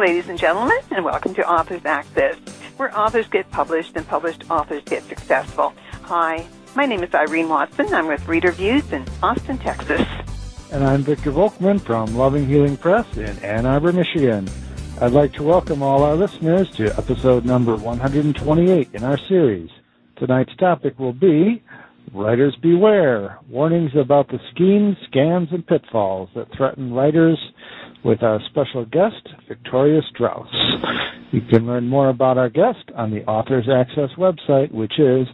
ladies and gentlemen, and welcome to Authors Access, where authors get published and published authors get successful. Hi, my name is Irene Watson. I'm with Reader Views in Austin, Texas. And I'm Victor Volkman from Loving Healing Press in Ann Arbor, Michigan. I'd like to welcome all our listeners to episode number 128 in our series. Tonight's topic will be Writers Beware Warnings about the schemes, scams, and pitfalls that threaten writers with our special guest, Victoria Strauss. You can learn more about our guest on the Authors Access website, which is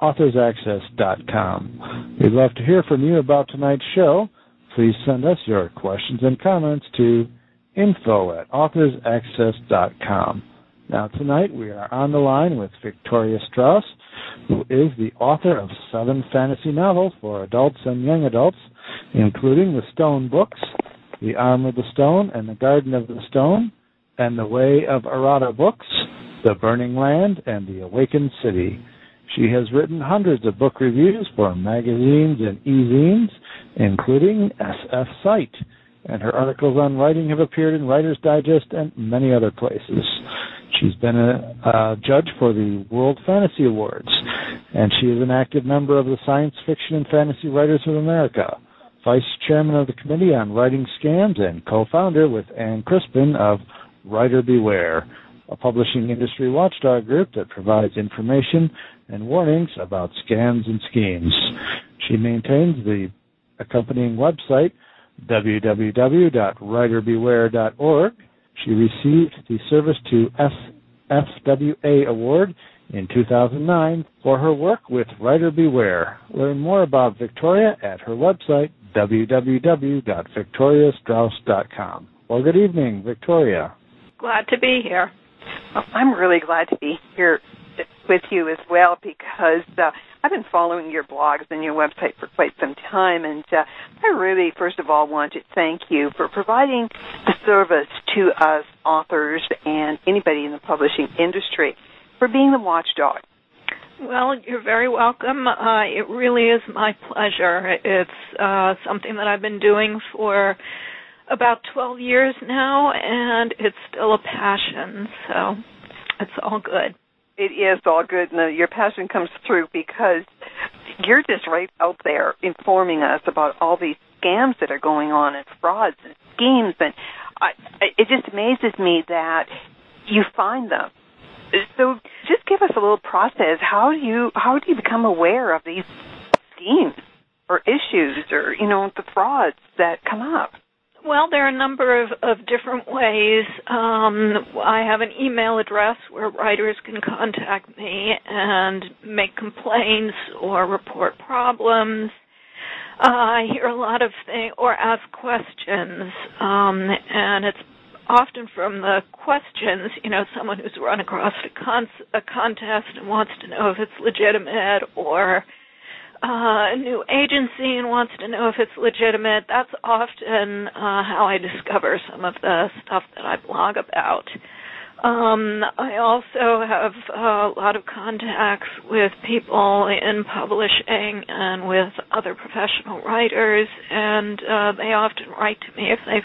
authorsaccess.com. We'd love to hear from you about tonight's show. Please send us your questions and comments to info at authorsaccess.com. Now, tonight we are on the line with Victoria Strauss, who is the author of seven fantasy novels for adults and young adults, including the Stone books, The Arm of the Stone and the Garden of the Stone, and The Way of Arata books, The Burning Land, and The Awakened City. She has written hundreds of book reviews for magazines and e-zines, including SF Site, and her articles on writing have appeared in Writer's Digest and many other places. She's been a, a, judge for the World Fantasy Awards, and she is an active member of the Science Fiction and Fantasy Writers of America, vice chairman of the Committee on Writing Scams, and co-founder with Ann Crispin of Writer Beware, a publishing industry watchdog group that provides information and warnings about scams and schemes. She maintains the accompanying website www.writerbeware.org she received the Service to SFWA Award in 2009 for her work with Writer Beware. Learn more about Victoria at her website, www.victoriastrauss.com. Well, good evening, Victoria. Glad to be here. Well, I'm really glad to be here with you as well because uh, I've been following your blogs and your website for quite some time, and uh, I really, first of all, want to thank you for providing the service to us authors and anybody in the publishing industry for being the watchdog. Well, you're very welcome. Uh, it really is my pleasure. It's uh, something that I've been doing for about 12 years now, and it's still a passion, so it's all good it is all good, and your passion comes through because you're just right out there informing us about all these scams that are going on and frauds and schemes, and I, it just amazes me that you find them. So, just give us a little process. How do you how do you become aware of these schemes or issues or you know the frauds that come up? Well, there are a number of, of different ways. Um, I have an email address where writers can contact me and make complaints or report problems. Uh, I hear a lot of things or ask questions, um, and it's often from the questions. You know, someone who's run across a, con- a contest and wants to know if it's legitimate, or uh, a new agency and wants to know if it's legitimate. That's often uh, how I discover some of the stuff that I blog about. Um, I also have a lot of contacts with people in publishing and with other professional writers, and uh, they often write to me if they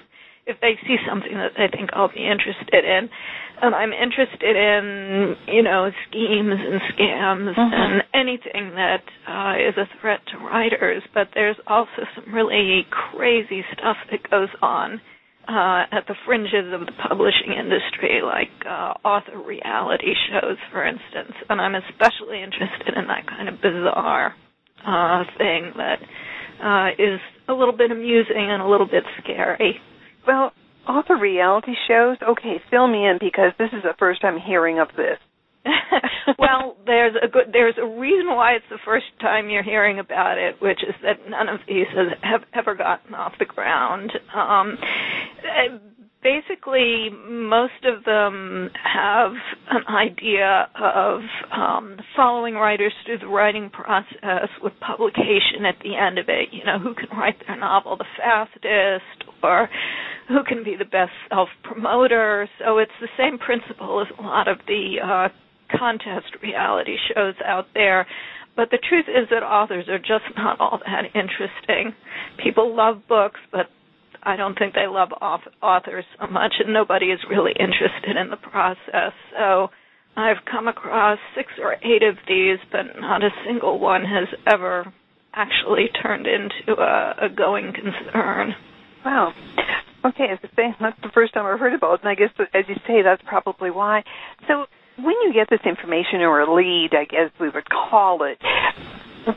if they see something that they think I'll be interested in and I'm interested in you know schemes and scams mm-hmm. and anything that uh, is a threat to writers. But there's also some really crazy stuff that goes on uh, at the fringes of the publishing industry, like uh, author reality shows, for instance. And I'm especially interested in that kind of bizarre uh, thing that uh, is a little bit amusing and a little bit scary. Well, author reality shows? Okay, fill me in because this is the first time hearing of this. well, there's a good there's a reason why it's the first time you're hearing about it, which is that none of these have ever gotten off the ground. Um, basically, most of them have an idea of um, following writers through the writing process with publication at the end of it. You know, who can write their novel the fastest, or who can be the best self promoter. So it's the same principle as a lot of the uh, contest reality shows out there. But the truth is that authors are just not all that interesting. People love books, but I don't think they love authors so much, and nobody is really interested in the process. So I've come across six or eight of these, but not a single one has ever actually turned into a, a going concern. Wow. Okay, as I say, that's the first time I've heard about it, and I guess, as you say, that's probably why. So, when you get this information or a lead, I guess we would call it,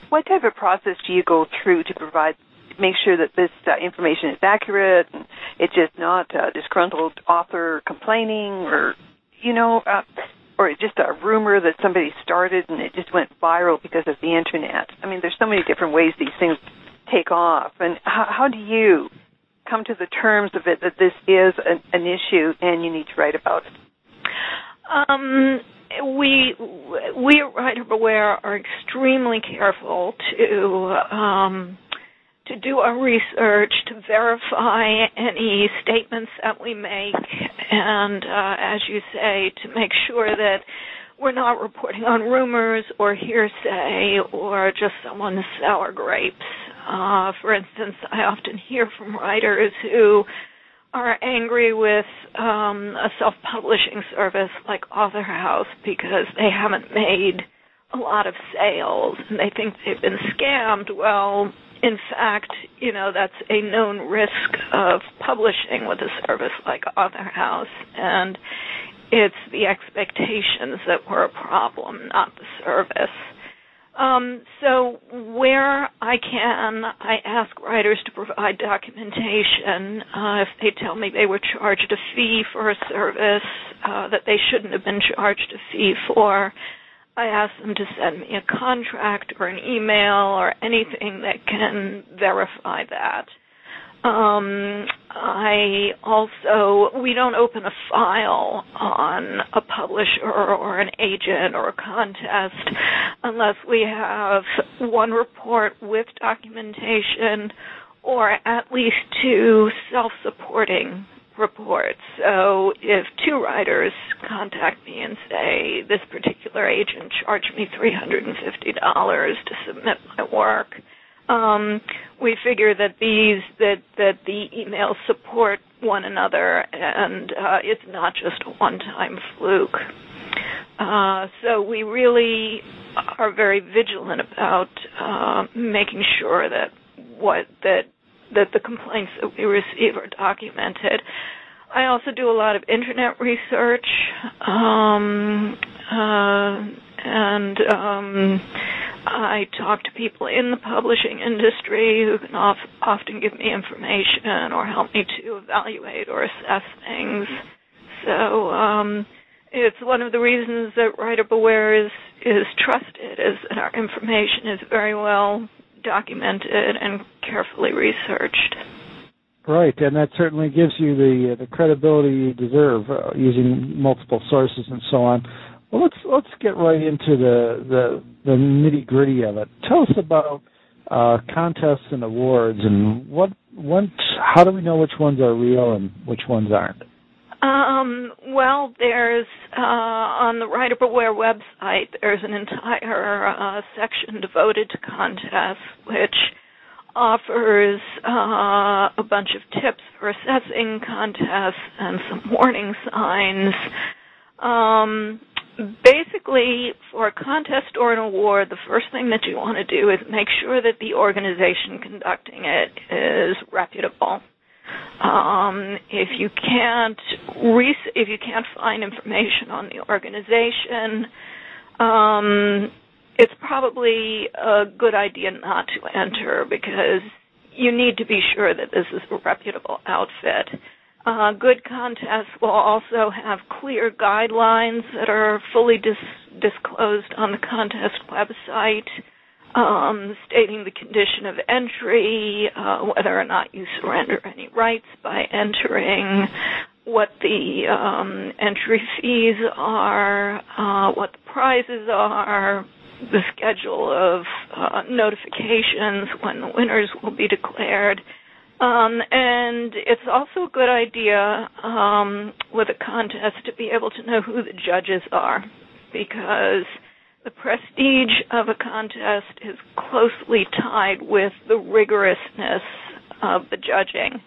what type of process do you go through to provide, make sure that this uh, information is accurate and it's just not a disgruntled author complaining or, you know, uh, or just a rumor that somebody started and it just went viral because of the internet. I mean, there's so many different ways these things take off. And how, how do you come to the terms of it that this is an, an issue and you need to write about it? Um, we we at Writer Beware are extremely careful to um, to do our research to verify any statements that we make, and uh, as you say, to make sure that we're not reporting on rumors or hearsay or just someone's sour grapes. Uh, for instance, I often hear from writers who are angry with um, a self-publishing service like Author House because they haven't made a lot of sales and they think they've been scammed. Well, in fact, you know, that's a known risk of publishing with a service like Author House and it's the expectations that were a problem, not the service. Um, so where I can, I ask writers to provide documentation. Uh, if they tell me they were charged a fee for a service uh, that they shouldn't have been charged a fee for, I ask them to send me a contract or an email or anything that can verify that. Um, I also we don't open a file on a publisher or an agent or a contest unless we have one report with documentation or at least two self-supporting reports. So if two writers contact me and say this particular agent charged me $350 to submit my work, um, we figure that these that that the emails support one another and uh, it's not just a one-time fluke. Uh, so we really are very vigilant about uh, making sure that what that that the complaints that we receive are documented. I also do a lot of internet research, um, uh, and um, I talk to people in the publishing industry who can of- often give me information or help me to evaluate or assess things. So um, it's one of the reasons that Writer Beware is is trusted is that our information is very well documented and carefully researched. Right, and that certainly gives you the the credibility you deserve uh, using multiple sources and so on. Well, let's let's get right into the the, the nitty gritty of it. Tell us about uh, contests and awards, and what what how do we know which ones are real and which ones aren't? Um, well, there's uh, on the Writer Beware website. There's an entire uh, section devoted to contests, which offers uh, a bunch of tips for assessing contests and some warning signs. Um, basically, for a contest or an award, the first thing that you want to do is make sure that the organization conducting it is reputable. Um, if you can't re- if you can't find information on the organization, um, it's probably a good idea not to enter because you need to be sure that this is a reputable outfit. Uh, good contests will also have clear guidelines that are fully dis- disclosed on the contest website, um, stating the condition of entry, uh, whether or not you surrender any rights by entering, what the um, entry fees are, uh, what the prizes are, the schedule of uh, notifications when the winners will be declared um, and it's also a good idea um, with a contest to be able to know who the judges are because the prestige of a contest is closely tied with the rigorousness of the judging.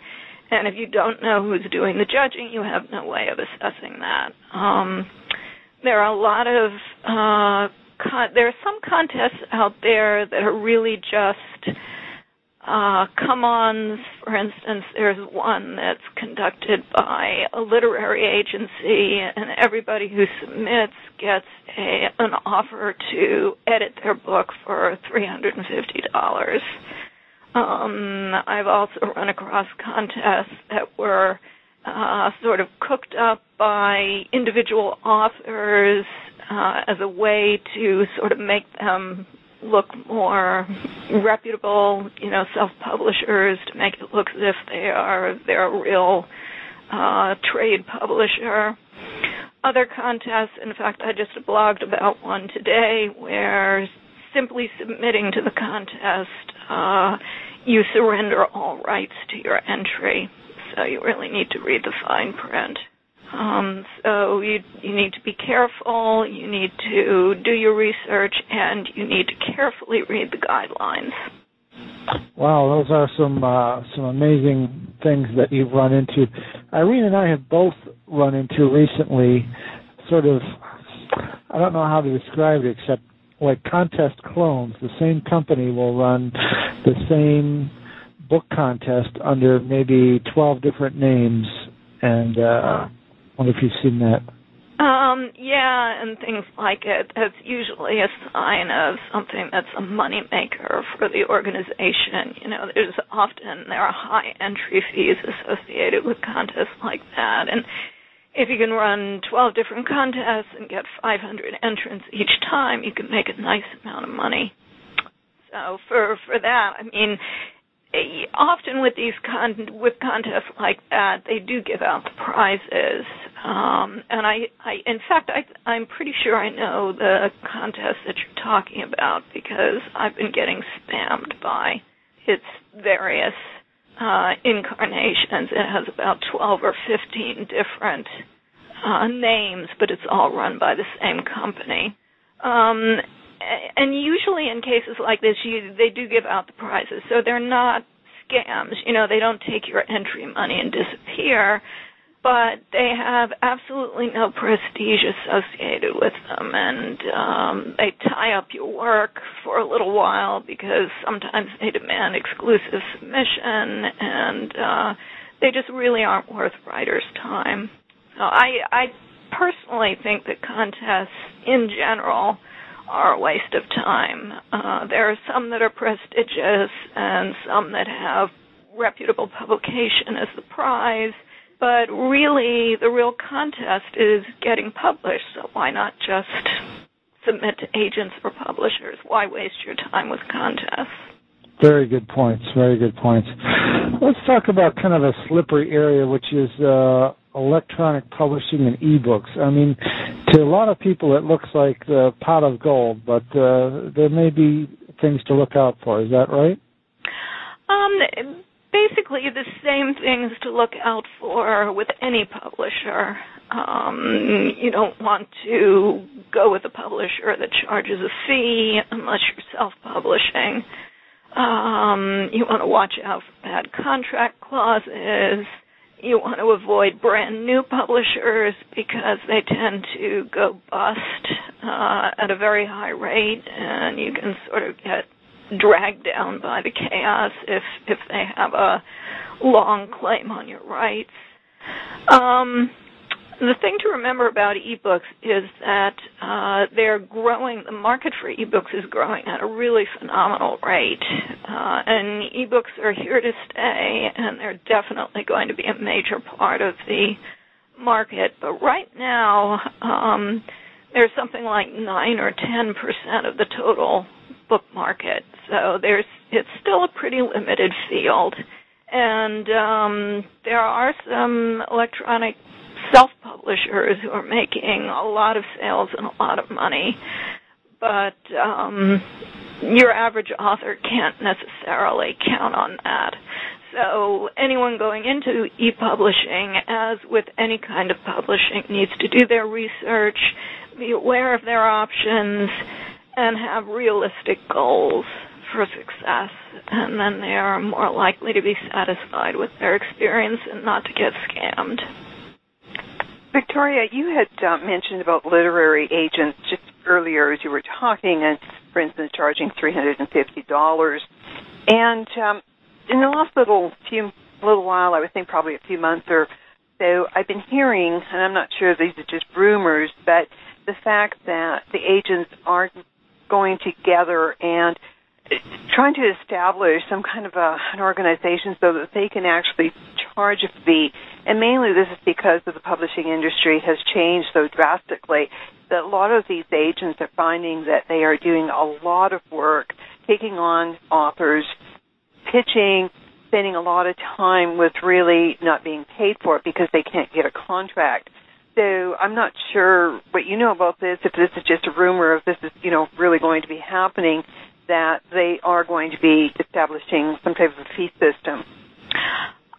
and if you don't know who's doing the judging, you have no way of assessing that. Um, there are a lot of uh, con- there are some contests out there that are really just uh, come ons. For instance, there's one that's conducted by a literary agency, and everybody who submits gets a, an offer to edit their book for $350. Um, I've also run across contests that were uh, sort of cooked up by individual authors uh, as a way to sort of make them look more reputable, you know, self-publishers to make it look as if they are they're a real uh, trade publisher. Other contests, in fact, I just blogged about one today where simply submitting to the contest, uh, you surrender all rights to your entry. So you really need to read the fine print. Um, so you you need to be careful. You need to do your research, and you need to carefully read the guidelines. Wow, those are some uh, some amazing things that you've run into. Irene and I have both run into recently, sort of. I don't know how to describe it except like contest clones. The same company will run the same book contest under maybe 12 different names and uh wonder if you've seen that. Um, yeah, and things like it. That's usually a sign of something that's a money maker for the organization. You know, there's often there are high entry fees associated with contests like that, and if you can run 12 different contests and get 500 entrants each time, you can make a nice amount of money. So for for that, I mean, often with these con- with contests like that, they do give out the prizes. Um, and I, I, in fact, I, I'm pretty sure I know the contest that you're talking about because I've been getting spammed by its various uh, incarnations. It has about 12 or 15 different uh, names, but it's all run by the same company. Um, and usually in cases like this, you, they do give out the prizes, so they're not scams. You know, they don't take your entry money and disappear, but they have absolutely no prestige associated with them, and um, they tie up your work for a little while because sometimes they demand exclusive submission, and uh, they just really aren't worth writers' time. So I, I personally think that contests in general are a waste of time. Uh, there are some that are prestigious and some that have reputable publication as the prize, but really the real contest is getting published, so why not just submit to agents or publishers? Why waste your time with contests? Very good points. Very good points. Let's talk about kind of a slippery area, which is uh, electronic publishing and ebooks. I mean, to a lot of people, it looks like the pot of gold, but uh, there may be things to look out for. Is that right? Um, basically, the same things to look out for with any publisher. Um, you don't want to go with a publisher that charges a fee unless you're self-publishing. Um, you want to watch out for bad contract clauses you want to avoid brand new publishers because they tend to go bust uh, at a very high rate, and you can sort of get dragged down by the chaos if if they have a long claim on your rights. Um, the thing to remember about ebooks is that uh, they're growing. The market for ebooks is growing at a really phenomenal rate, uh, and ebooks are here to stay, and they're definitely going to be a major part of the market. But right now, um, there's something like nine or ten percent of the total book market. So there's it's still a pretty limited field, and um, there are some electronic self-publishers who are making a lot of sales and a lot of money, but um, your average author can't necessarily count on that. So anyone going into e-publishing, as with any kind of publishing, needs to do their research, be aware of their options, and have realistic goals for success, and then they are more likely to be satisfied with their experience and not to get scammed. Victoria, you had uh, mentioned about literary agents just earlier as you were talking, and for instance, charging three hundred and fifty dollars. And um, in the last little few little while, I would think probably a few months or so, I've been hearing, and I'm not sure these are just rumors, but the fact that the agents aren't going together and trying to establish some kind of a, an organization so that they can actually charge a fee. And mainly this is because of the publishing industry has changed so drastically that a lot of these agents are finding that they are doing a lot of work taking on authors, pitching, spending a lot of time with really not being paid for it because they can't get a contract. So I'm not sure what you know about this, if this is just a rumor, if this is, you know, really going to be happening, that they are going to be establishing some type of a fee system.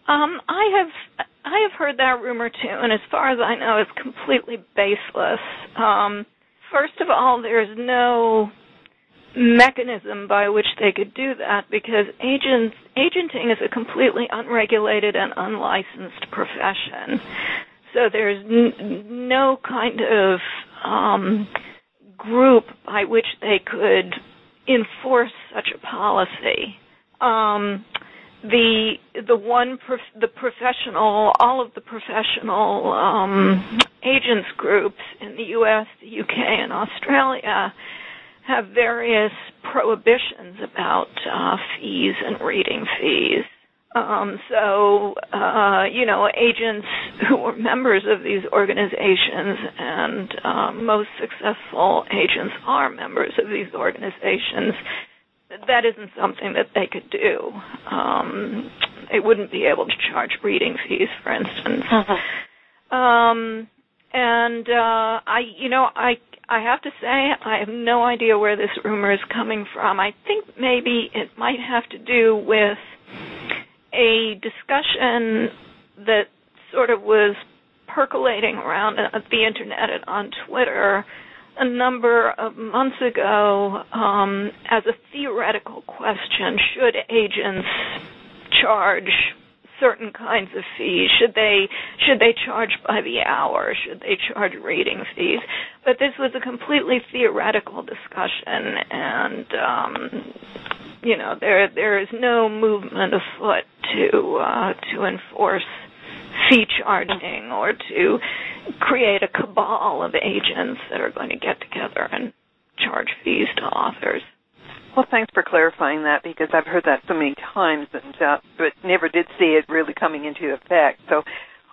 Um, I have I have heard that rumor too, and as far as I know, it's completely baseless. Um, first of all, there's no mechanism by which they could do that because agents agenting is a completely unregulated and unlicensed profession. So there's n- no kind of um, group by which they could enforce such a policy. Um, the the one prof- the professional all of the professional um, agents groups in the U.S., the UK, and Australia have various prohibitions about uh, fees and reading fees. Um, so, uh, you know, agents who are members of these organizations and uh, most successful agents are members of these organizations. That isn't something that they could do. Um, they wouldn't be able to charge reading fees, for instance. Uh-huh. Um, and uh, I, you know, I I have to say I have no idea where this rumor is coming from. I think maybe it might have to do with a discussion that sort of was percolating around the internet and on Twitter a number of months ago um, as a theoretical question should agents charge certain kinds of fees. Should they should they charge by the hour? Should they charge reading fees? But this was a completely theoretical discussion and um, you know there there is no movement afoot to uh, to enforce fee charging or to create a cabal of agents that are going to get together and charge fees to authors. Well, thanks for clarifying that because I've heard that so many times, and uh, but never did see it really coming into effect. So,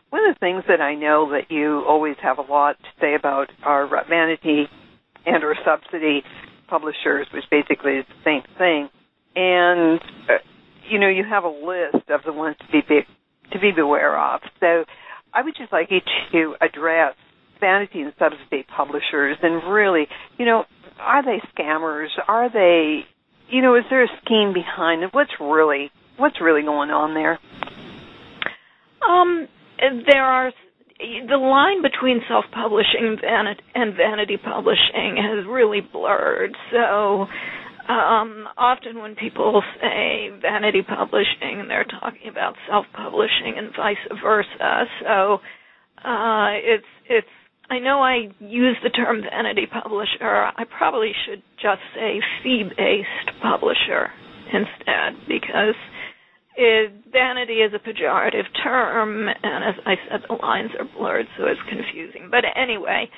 one of the things that I know that you always have a lot to say about are vanity and or subsidy publishers, which basically is the same thing and uh, you know you have a list of the ones to be, be to be beware of. So I would just like you to address vanity and subsidy publishers and really, you know, are they scammers? Are they, you know, is there a scheme behind it? What's really what's really going on there? Um, there are the line between self-publishing and vanity publishing has really blurred. So um, often when people say vanity publishing, they're talking about self-publishing and vice versa. So uh, it's it's. I know I use the term vanity publisher. I probably should just say fee-based publisher instead because it, vanity is a pejorative term, and as I said, the lines are blurred, so it's confusing. But anyway,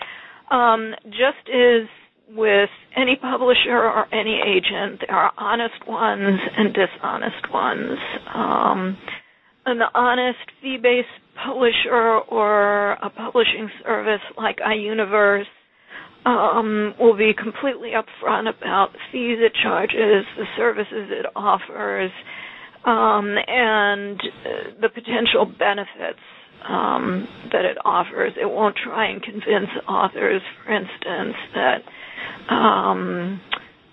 um, just as with any publisher or any agent. There are honest ones and dishonest ones. Um, an honest fee-based publisher or a publishing service like iUniverse um, will be completely upfront about the fees it charges, the services it offers, um, and the potential benefits um, that it offers. It won't try and convince authors, for instance, that um,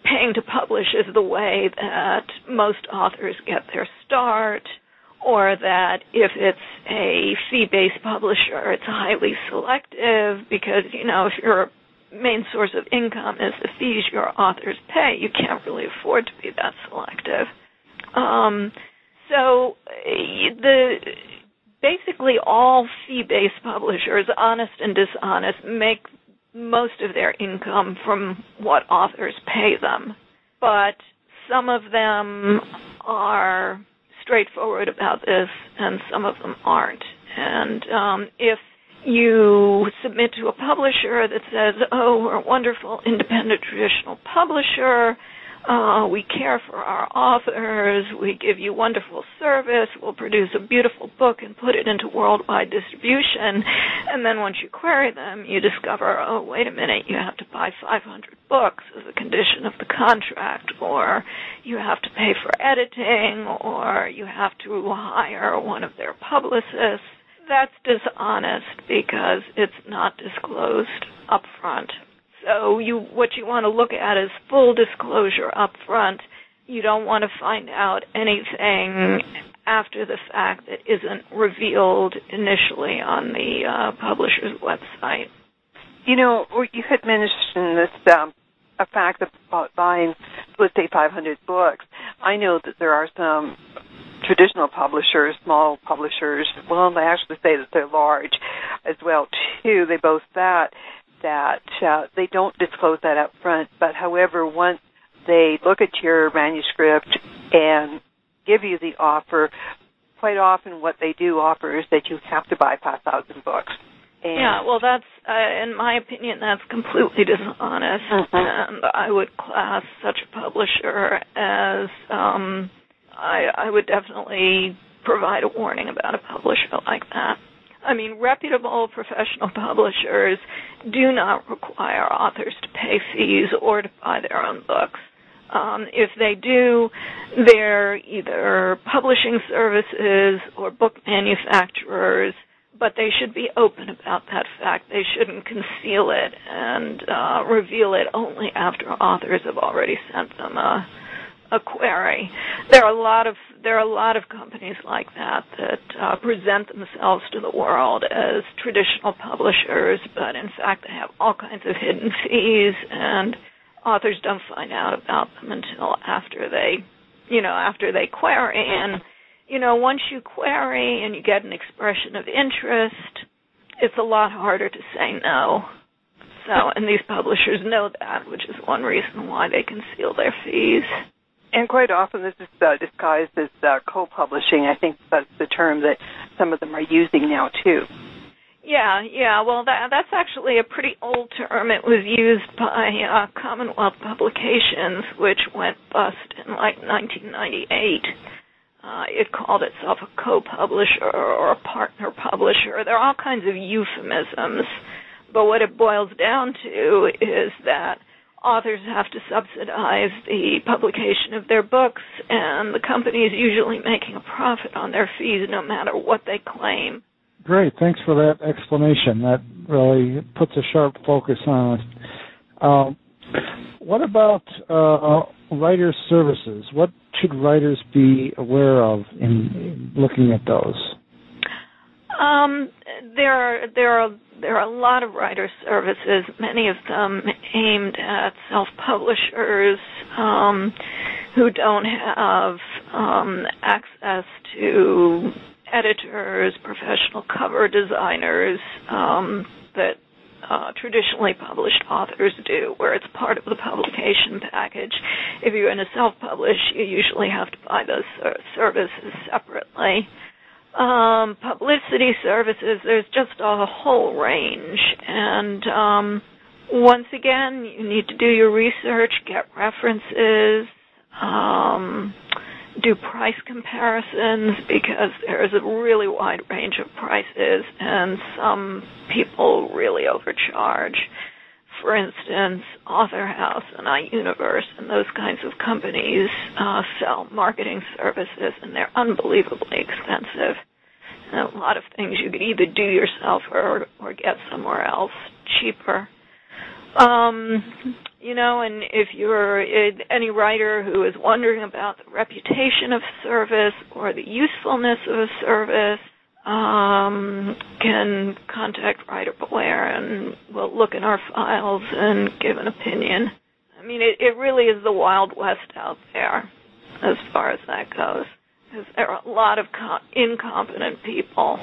paying to publish is the way that most authors get their start, or that if it's a fee based publisher, it's highly selective because, you know, if you're main source of income is the fees your authors pay, you can't really afford to be that selective. Um, so the basically all fee-based publishers, honest and dishonest, make most of their income from what authors pay them. But some of them are straightforward about this and some of them aren't. And um, if you submit to a publisher that says, "Oh, we're a wonderful independent traditional publisher. Uh, we care for our authors. We give you wonderful service. We'll produce a beautiful book and put it into worldwide distribution." And then once you query them, you discover, "Oh, wait a minute, you have to buy 500 books as a condition of the contract, or you have to pay for editing, or you have to hire one of their publicists." that's dishonest because it's not disclosed up front. So you what you want to look at is full disclosure up front. You don't want to find out anything after the fact that isn't revealed initially on the uh, publisher's website. You know, you had mentioned this um, a fact about buying, let's say, 500 books. I know that there are some traditional publishers, small publishers, well, they actually say that they're large as well too. They boast that that uh, they don't disclose that up front. But however, once they look at your manuscript and give you the offer, quite often what they do offer is that you have to buy 5,000 books. And yeah, well, that's, uh, in my opinion, that's completely dishonest, mm-hmm. and I would class such a publisher as um, I, I would definitely provide a warning about a publisher like that. I mean, reputable professional publishers do not require authors to pay fees or to buy their own books. Um, if they do, they're either publishing services or book manufacturers, but they should be open about that fact. They shouldn't conceal it and uh, reveal it only after authors have already sent them a a query. There are a lot of there are a lot of companies like that that uh, present themselves to the world as traditional publishers, but in fact they have all kinds of hidden fees, and authors don't find out about them until after they, you know, after they query. And you know, once you query and you get an expression of interest, it's a lot harder to say no. So, and these publishers know that, which is one reason why they conceal their fees. And quite often this is uh, disguised as uh, co-publishing. I think that's the term that some of them are using now too. Yeah, yeah. Well, that that's actually a pretty old term. It was used by uh, Commonwealth Publications, which went bust in like 1998. Uh, it called itself a co-publisher or a partner publisher. There are all kinds of euphemisms, but what it boils down to is that authors have to subsidize the publication of their books, and the company is usually making a profit on their fees no matter what they claim. Great, thanks for that explanation. That really puts a sharp focus on it. Um, what about uh, writer services? What should writers be aware of in looking at those? Um, there are there are there are a lot of writer services, many of them aimed at self-publishers um, who don't have um, access to editors, professional cover designers um, that uh, traditionally published authors do, where it's part of the publication package. If you're going to self-publish, you usually have to buy those services separately um, publicity services, there's just a whole range. And um, once again, you need to do your research, get references, um, do price comparisons because there's a really wide range of prices, and some people really overcharge. For instance, Author House and iUniverse and those kinds of companies uh, sell marketing services, and they're unbelievably expensive. And a lot of things you could either do yourself or or get somewhere else cheaper. Um, you know, and if you're any writer who is wondering about the reputation of service or the usefulness of a service, um, can contact Writer Beware and will look in our files and give an opinion. I mean, it, it really is the Wild West out there as far as that goes. Because there are a lot of co- incompetent people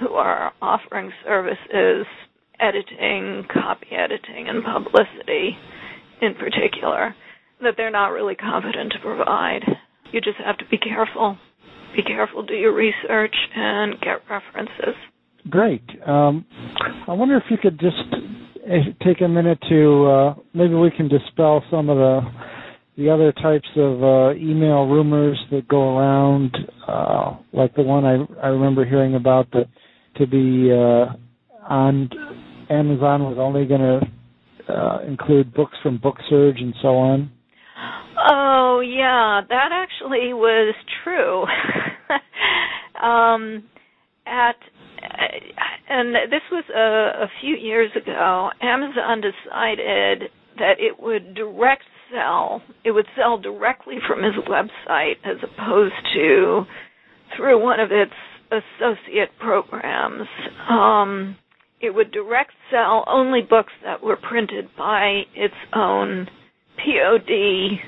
who are offering services, editing, copy editing, and publicity in particular, that they're not really competent to provide. You just have to be careful. Be careful, do your research, and get references. Great. Um, I wonder if you could just eh, take a minute to uh, maybe we can dispel some of the the other types of uh, email rumors that go around, uh, like the one I I remember hearing about that to be uh, on Amazon was only going to uh, include books from BookSurge and so on. Oh yeah, that actually was true. um, at and this was a, a few years ago. Amazon decided that it would direct sell. It would sell directly from his website as opposed to through one of its associate programs. Um, it would direct sell only books that were printed by its own POD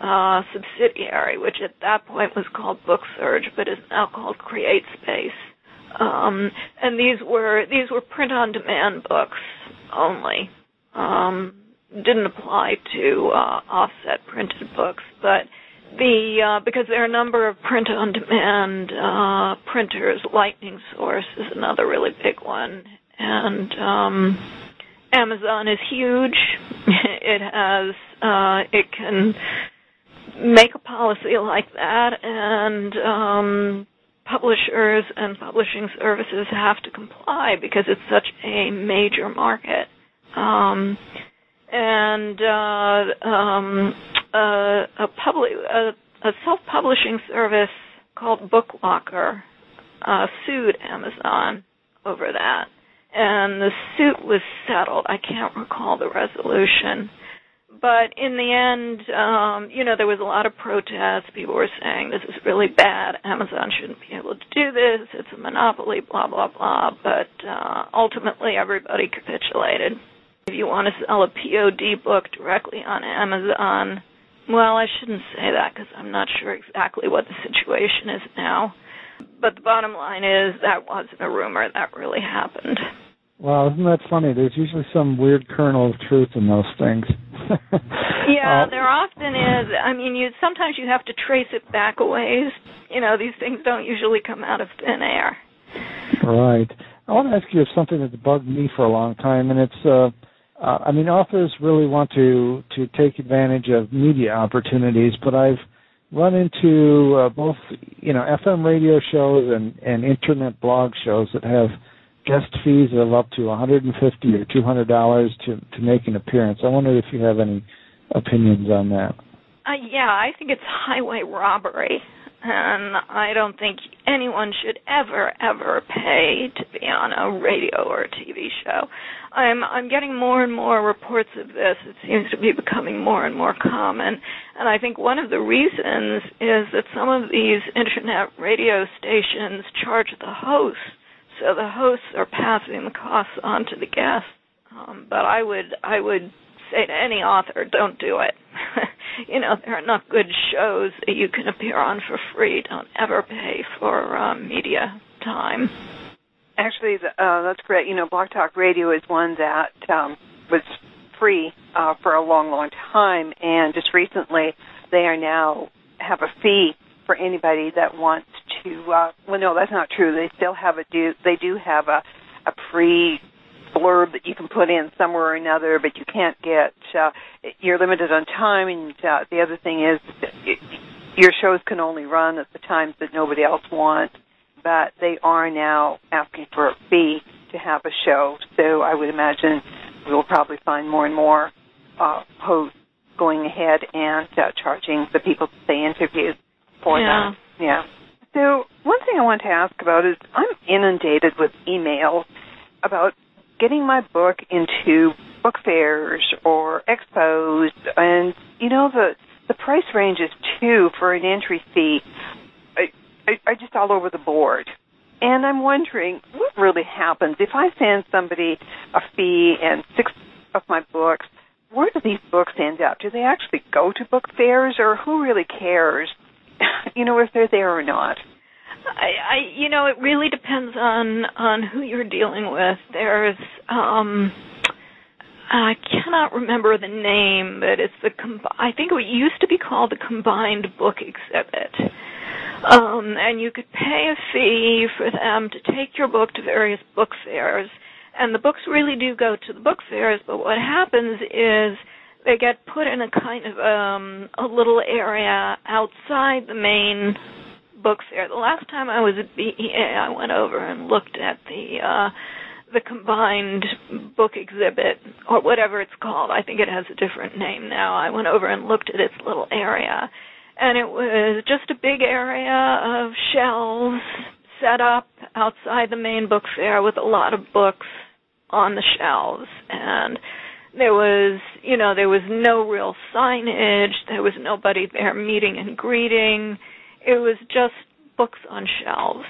uh, subsidiary, which at that point was called BookSurge, but is now called CreateSpace. Um, and these were these were print-on-demand books only. Um, didn't apply to uh, offset printed books, but the uh, because there are a number of print-on-demand uh, printers. Lightning Source is another really big one, and um, Amazon is huge. it has uh, it can make a policy like that, and um, publishers and publishing services have to comply because it's such a major market. Um, and uh, um, a, a public a, a self-publishing service called BookLocker uh, sued Amazon over that, and the suit was settled. I can't recall the resolution, but in the end, um, you know, there was a lot of protests. People were saying this is really bad. Amazon shouldn't be able to do this. It's a monopoly. Blah blah blah. But uh, ultimately, everybody capitulated. If you want to sell a POD book directly on Amazon, well, I shouldn't say that because I'm not sure exactly what the situation is now. But the bottom line is that wasn't a rumor. That really happened. Well, isn't that funny? There's usually some weird kernel of truth in those things. yeah, uh, there often is. I mean, you sometimes you have to trace it back a ways. You know, these things don't usually come out of thin air. Right. I want to ask you something that's bugged me for a long time, and it's, uh, uh, I mean, authors really want to to take advantage of media opportunities, but I've run into uh, both, you know, FM radio shows and and internet blog shows that have guest fees of up to 150 or 200 dollars to to make an appearance. I wonder if you have any opinions on that. Uh, yeah, I think it's highway robbery, and I don't think anyone should ever ever pay to be on a radio or a TV show. I'm I'm getting more and more reports of this. It seems to be becoming more and more common, and I think one of the reasons is that some of these internet radio stations charge the host so the hosts are passing the costs on to the guests. Um, but I would I would say to any author, don't do it. you know, there are enough good shows that you can appear on for free. Don't ever pay for um, media time. Actually, uh, that's great. You know, BlogTalkRadio is one that um, was free uh, for a long, long time, and just recently they are now have a fee for anybody that wants to. Uh, well, no, that's not true. They still have a do. They do have a a pre blurb that you can put in somewhere or another, but you can't get. Uh, you're limited on time, and uh, the other thing is it, your shows can only run at the times that nobody else wants. But they are now asking for a fee to have a show, so I would imagine we'll probably find more and more uh, hosts going ahead and uh, charging the people that they interview for yeah. that. Yeah. So one thing I want to ask about is I'm inundated with emails about getting my book into book fairs or expos, and you know the the price range is too for an entry fee I I just all over the board. and I'm wondering what really happens if I send somebody a fee and six of my books. Where do these books end up? Do they actually go to book fairs, or who really cares? you know, if they're there or not. I, I you know it really depends on on who you're dealing with there's um I cannot remember the name, but it's the I think it used to be called the combined book exhibit. Um, and you could pay a fee for them to take your book to various book fairs, and the books really do go to the book fairs. But what happens is they get put in a kind of um, a little area outside the main book fair. The last time I was at BEA, I went over and looked at the uh, the combined book exhibit or whatever it's called. I think it has a different name now. I went over and looked at its little area, and it was just a big area of shelves set up outside the main book fair with a lot of books on the shelves and there was you know there was no real signage there was nobody there meeting and greeting it was just books on shelves.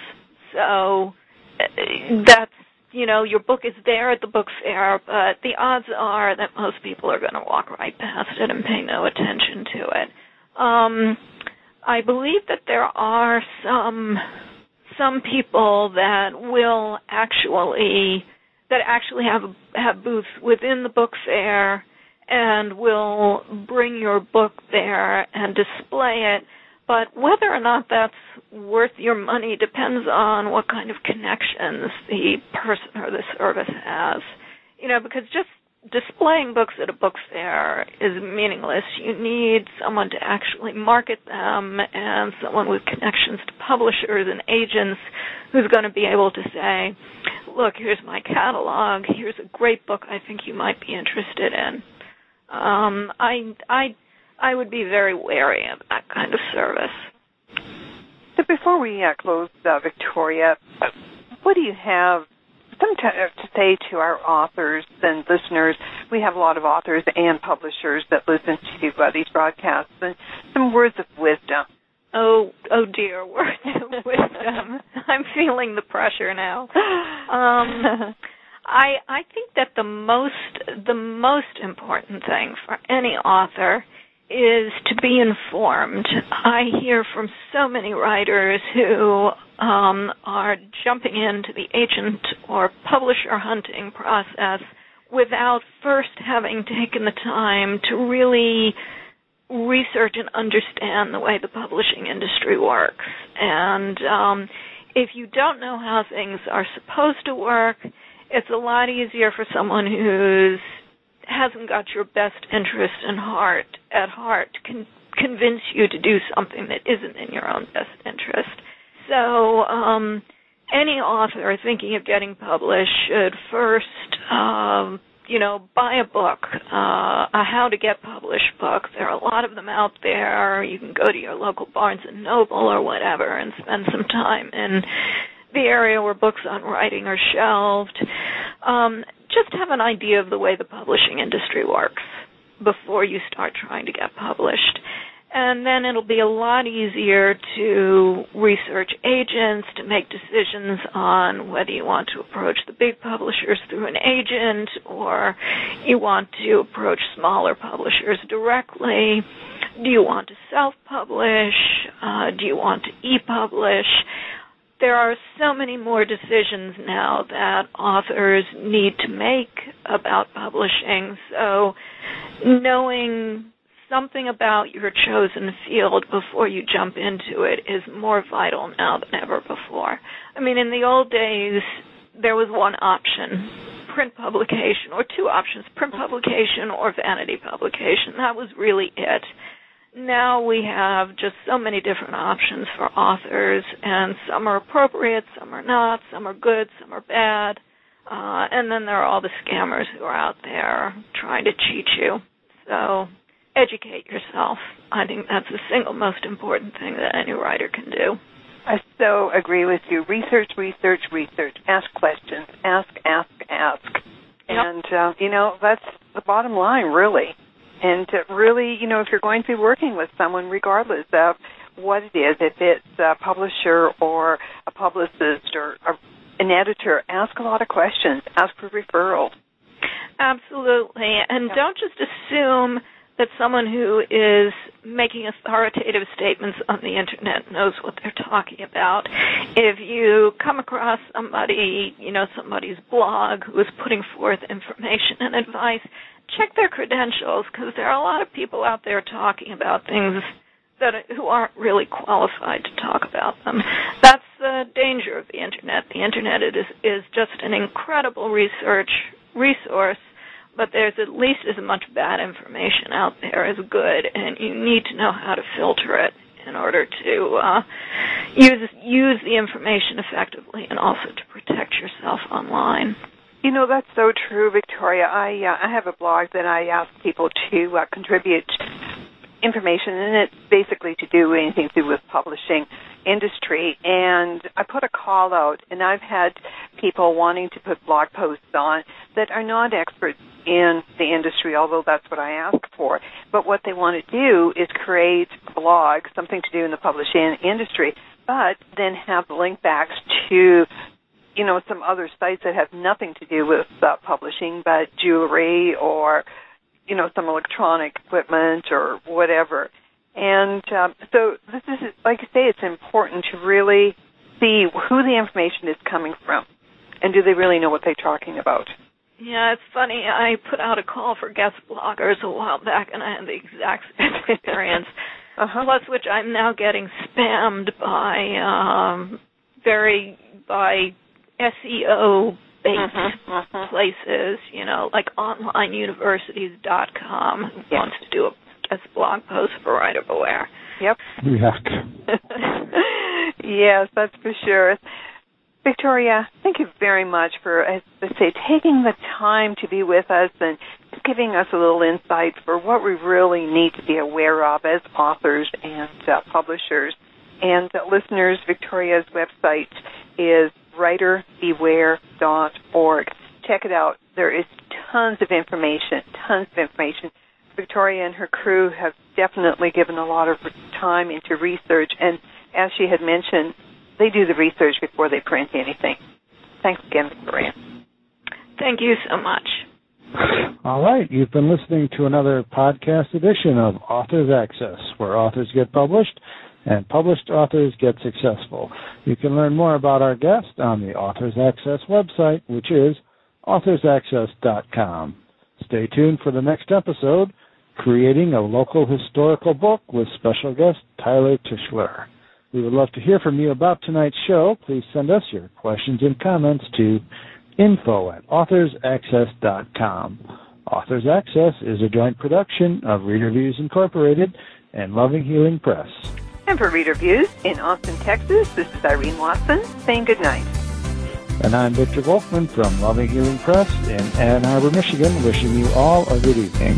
So uh, that's you know your book is there at the book fair, but the odds are that most people are going to walk right past it and pay no attention to it. Um, I believe that there are some some people that will actually that actually have have booths within the book fair and will bring your book there and display it but whether or not that's worth your money depends on what kind of connections the person or the service has. You know, because just displaying books at a book fair is meaningless. You need someone to actually market them and someone with connections to publishers and agents who's going to be able to say, look, here's my catalog. Here's a great book I think you might be interested in. Um, I, I I would be very wary of that kind of service. So before we uh, close, uh, Victoria, what do you have some t- uh, to say to our authors and listeners? We have a lot of authors and publishers that listen to these broadcasts, and some words of wisdom. Oh, oh dear, words of wisdom. I'm feeling the pressure now. Um, I I think that the most the most important thing for any author is to be informed. I hear from so many writers who um, are jumping into the agent or publisher hunting process without first having taken the time to really research and understand the way the publishing industry works. And um, if you don't know how things are supposed to work, it's a lot easier for someone who's hasn't got your best interest in heart at heart can convince you to do something that isn't in your own best interest. So, um, any author thinking of getting published should first, um, you know, buy a book, uh, a how to get published book. There are a lot of them out there. You can go to your local Barnes and Noble or whatever and spend some time in the area where books on writing are shelved. Um, just have an idea of the way the publishing industry works before you start trying to get published. And then it'll be a lot easier to research agents, to make decisions on whether you want to approach the big publishers through an agent or you want to approach smaller publishers directly. Do you want to self publish? Uh, do you want to e publish? there are so many more decisions now that authors need to make about publishing. So, knowing something about your chosen field before you jump into it is more vital now than ever before. I mean, in the old days, there was one option print publication, or two options print publication or vanity publication. That was really it now we have just so many different options for authors, and some are appropriate, some are not, some are good, some are bad. Uh, and then there are all the scammers who are out there trying to cheat you. So educate yourself. I think that's the single most important thing that any writer can do. I so agree with you. Research, research, research. Ask questions. Ask, ask, ask. Yep. And, uh, you know, that's the bottom line, really and to really, you know, if you're going to be working with someone, regardless of what it is. If it's a publisher or a publicist or a, an editor, ask a lot of questions. Ask for referrals. Absolutely. And yeah. don't just assume that someone who is making authoritative statements on the internet knows what they're talking about. If you come across somebody, you know, somebody's blog who is putting forth information and advice, check their credentials because there are a lot of people out there talking about things that who aren't really qualified to talk about them. That's the danger of the internet. The internet is is just an incredible research resource but there's at least as much bad information out there as good, and you need to know how to filter it in order to uh, use use the information effectively and also to protect yourself online. You know that's so true, Victoria. I uh, I have a blog that I ask people to uh, contribute information, and it's basically to do anything to do with publishing industry. And I put a call out, and I've had people wanting to put blog posts on that are not experts in the industry, although that's what I ask for. But what they want to do is create a blog, something to do in the publishing industry, but then have link backs to you know some other sites that have nothing to do with uh, publishing but jewelry or you know some electronic equipment or whatever. And um, so this is, like I say, it's important to really see who the information is coming from, and do they really know what they're talking about. Yeah, it's funny. I put out a call for guest bloggers a while back, and I had the exact same experience. uh-huh. Plus, which I'm now getting spammed by um, very by SEO based mm-hmm, mm-hmm. places, you know, like onlineuniversities.com who yes. wants to do a, a blog post for Writer Beware. Yep. Yuck. yes, that's for sure. Victoria, thank you very much for, as I say, taking the time to be with us and giving us a little insight for what we really need to be aware of as authors and uh, publishers. And uh, listeners, Victoria's website is writerbeware.org. Check it out. There is tons of information, tons of information. Victoria and her crew have definitely given a lot of time into research, and as she had mentioned, they do the research before they print anything. Thanks again, Victoria. Thank you so much. All right, you've been listening to another podcast edition of Authors Access, where authors get published and published authors get successful. You can learn more about our guest on the Authors Access website, which is authorsaccess.com. Stay tuned for the next episode, Creating a Local Historical Book with special guest Tyler Tichelaar. We would love to hear from you about tonight's show. Please send us your questions and comments to info at authorsaccess.com. Authors Access is a joint production of Reader Views Incorporated and Loving Healing Press. And for Reader Views in Austin, Texas, this is Irene Watson saying good night. And I'm Victor Volkman from Loving Healing Press in Ann Arbor, Michigan, wishing you all a good evening.